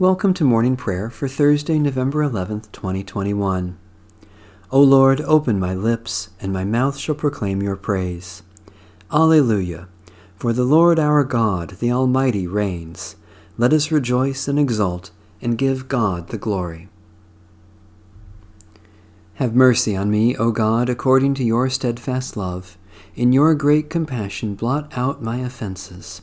Welcome to morning prayer for Thursday, November 11th, 2021. O Lord, open my lips, and my mouth shall proclaim your praise. Alleluia. For the Lord our God, the Almighty, reigns. Let us rejoice and exult, and give God the glory. Have mercy on me, O God, according to your steadfast love. In your great compassion, blot out my offenses.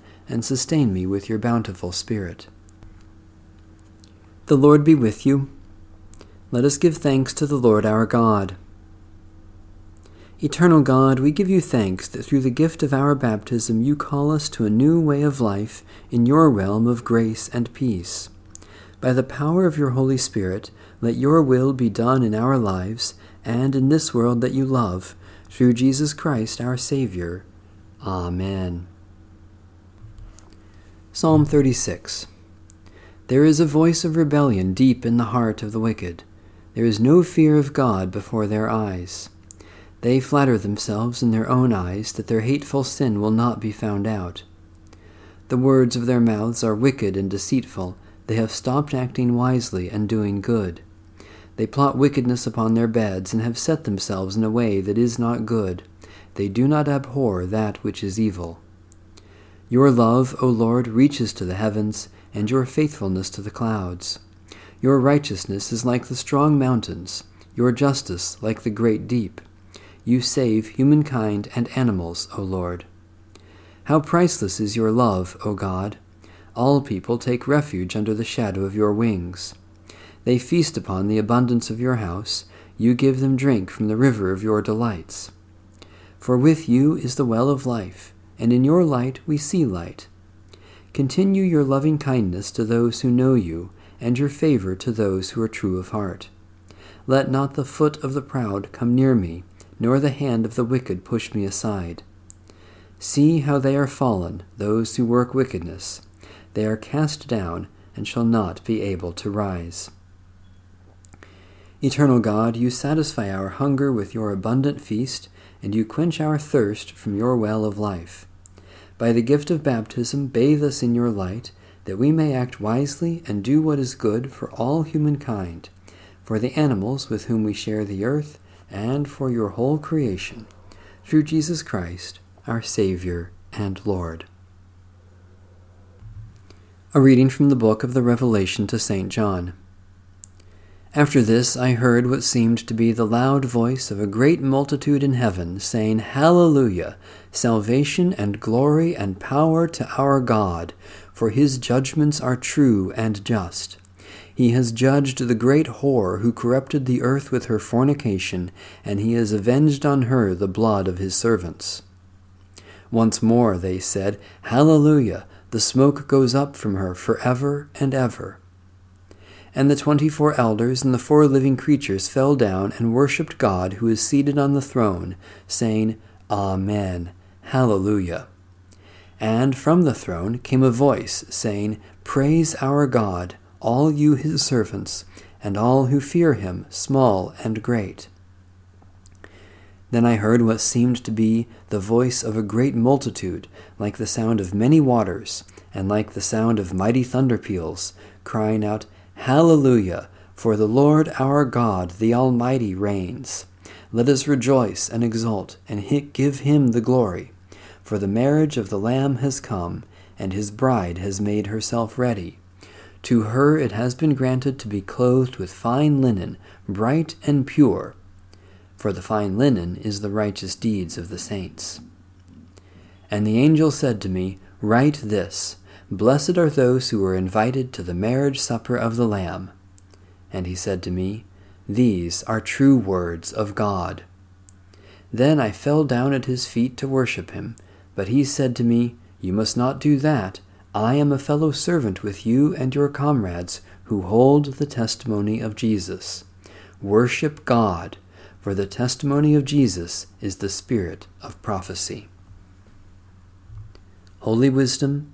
and sustain me with your bountiful Spirit. The Lord be with you. Let us give thanks to the Lord our God. Eternal God, we give you thanks that through the gift of our baptism you call us to a new way of life in your realm of grace and peace. By the power of your Holy Spirit, let your will be done in our lives and in this world that you love, through Jesus Christ our Savior. Amen. Psalm 36 There is a voice of rebellion deep in the heart of the wicked. There is no fear of God before their eyes. They flatter themselves in their own eyes that their hateful sin will not be found out. The words of their mouths are wicked and deceitful. They have stopped acting wisely and doing good. They plot wickedness upon their beds and have set themselves in a way that is not good. They do not abhor that which is evil. Your love, O Lord, reaches to the heavens, and your faithfulness to the clouds. Your righteousness is like the strong mountains, your justice like the great deep. You save humankind and animals, O Lord. How priceless is your love, O God! All people take refuge under the shadow of your wings. They feast upon the abundance of your house. You give them drink from the river of your delights. For with you is the well of life and in your light we see light. Continue your loving kindness to those who know you, and your favor to those who are true of heart. Let not the foot of the proud come near me, nor the hand of the wicked push me aside. See how they are fallen, those who work wickedness. They are cast down, and shall not be able to rise. Eternal God, you satisfy our hunger with your abundant feast, and you quench our thirst from your well of life. By the gift of baptism, bathe us in your light, that we may act wisely and do what is good for all humankind, for the animals with whom we share the earth, and for your whole creation, through Jesus Christ, our Savior and Lord. A reading from the book of the Revelation to St. John. After this I heard what seemed to be the loud voice of a great multitude in heaven, saying, Hallelujah! Salvation and glory and power to our God, for his judgments are true and just. He has judged the great whore who corrupted the earth with her fornication, and he has avenged on her the blood of his servants. Once more they said, Hallelujah! The smoke goes up from her forever and ever. And the twenty four elders and the four living creatures fell down and worshipped God who is seated on the throne, saying, Amen, Hallelujah. And from the throne came a voice, saying, Praise our God, all you his servants, and all who fear him, small and great. Then I heard what seemed to be the voice of a great multitude, like the sound of many waters, and like the sound of mighty thunder peals, crying out, Hallelujah! For the Lord our God, the Almighty, reigns. Let us rejoice and exult, and give him the glory. For the marriage of the Lamb has come, and his bride has made herself ready. To her it has been granted to be clothed with fine linen, bright and pure, for the fine linen is the righteous deeds of the saints. And the angel said to me, Write this Blessed are those who are invited to the marriage supper of the Lamb. And he said to me, These are true words of God. Then I fell down at his feet to worship him, but he said to me, You must not do that I am a fellow servant with you and your comrades who hold the testimony of Jesus. Worship God, for the testimony of Jesus is the spirit of prophecy. Holy Wisdom,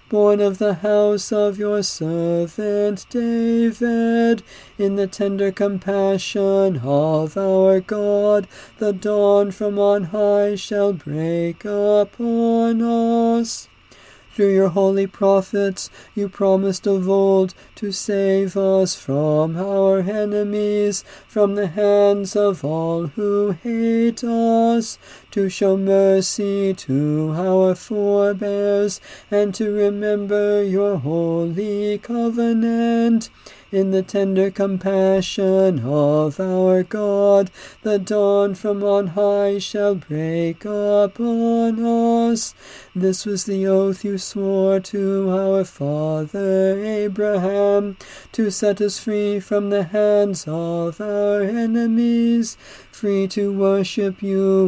born of the house of your servant David. In the tender compassion of our God, the dawn from on high shall break upon us. Through your holy prophets, you promised of old to save us from our enemies, from the hands of all who hate us, to show mercy to our forebears, and to remember your holy covenant in the tender compassion of our God, the dawn from on high shall break upon us. This was the oath you swore to our father Abraham, to set us free from the hands of our enemies, free to worship you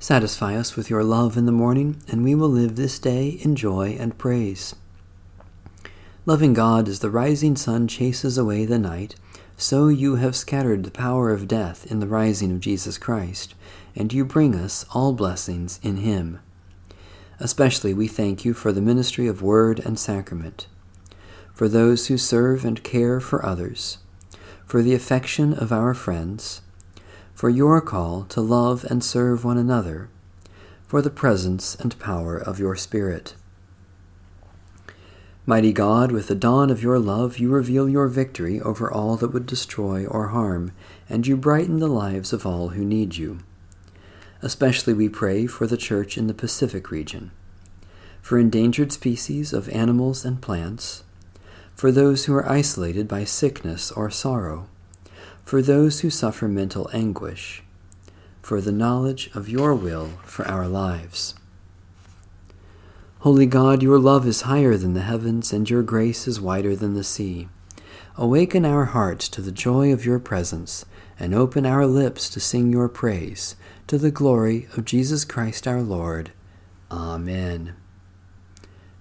Satisfy us with your love in the morning, and we will live this day in joy and praise. Loving God, as the rising sun chases away the night, so you have scattered the power of death in the rising of Jesus Christ, and you bring us all blessings in Him. Especially we thank you for the ministry of word and sacrament, for those who serve and care for others, for the affection of our friends, for your call to love and serve one another, for the presence and power of your Spirit. Mighty God, with the dawn of your love, you reveal your victory over all that would destroy or harm, and you brighten the lives of all who need you. Especially we pray for the Church in the Pacific region, for endangered species of animals and plants, for those who are isolated by sickness or sorrow for those who suffer mental anguish, for the knowledge of your will for our lives. Holy God, your love is higher than the heavens, and your grace is wider than the sea. Awaken our hearts to the joy of your presence, and open our lips to sing your praise, to the glory of Jesus Christ our Lord. Amen.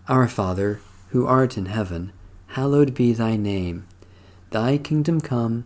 Our Father, who art in heaven, hallowed be thy name. Thy kingdom come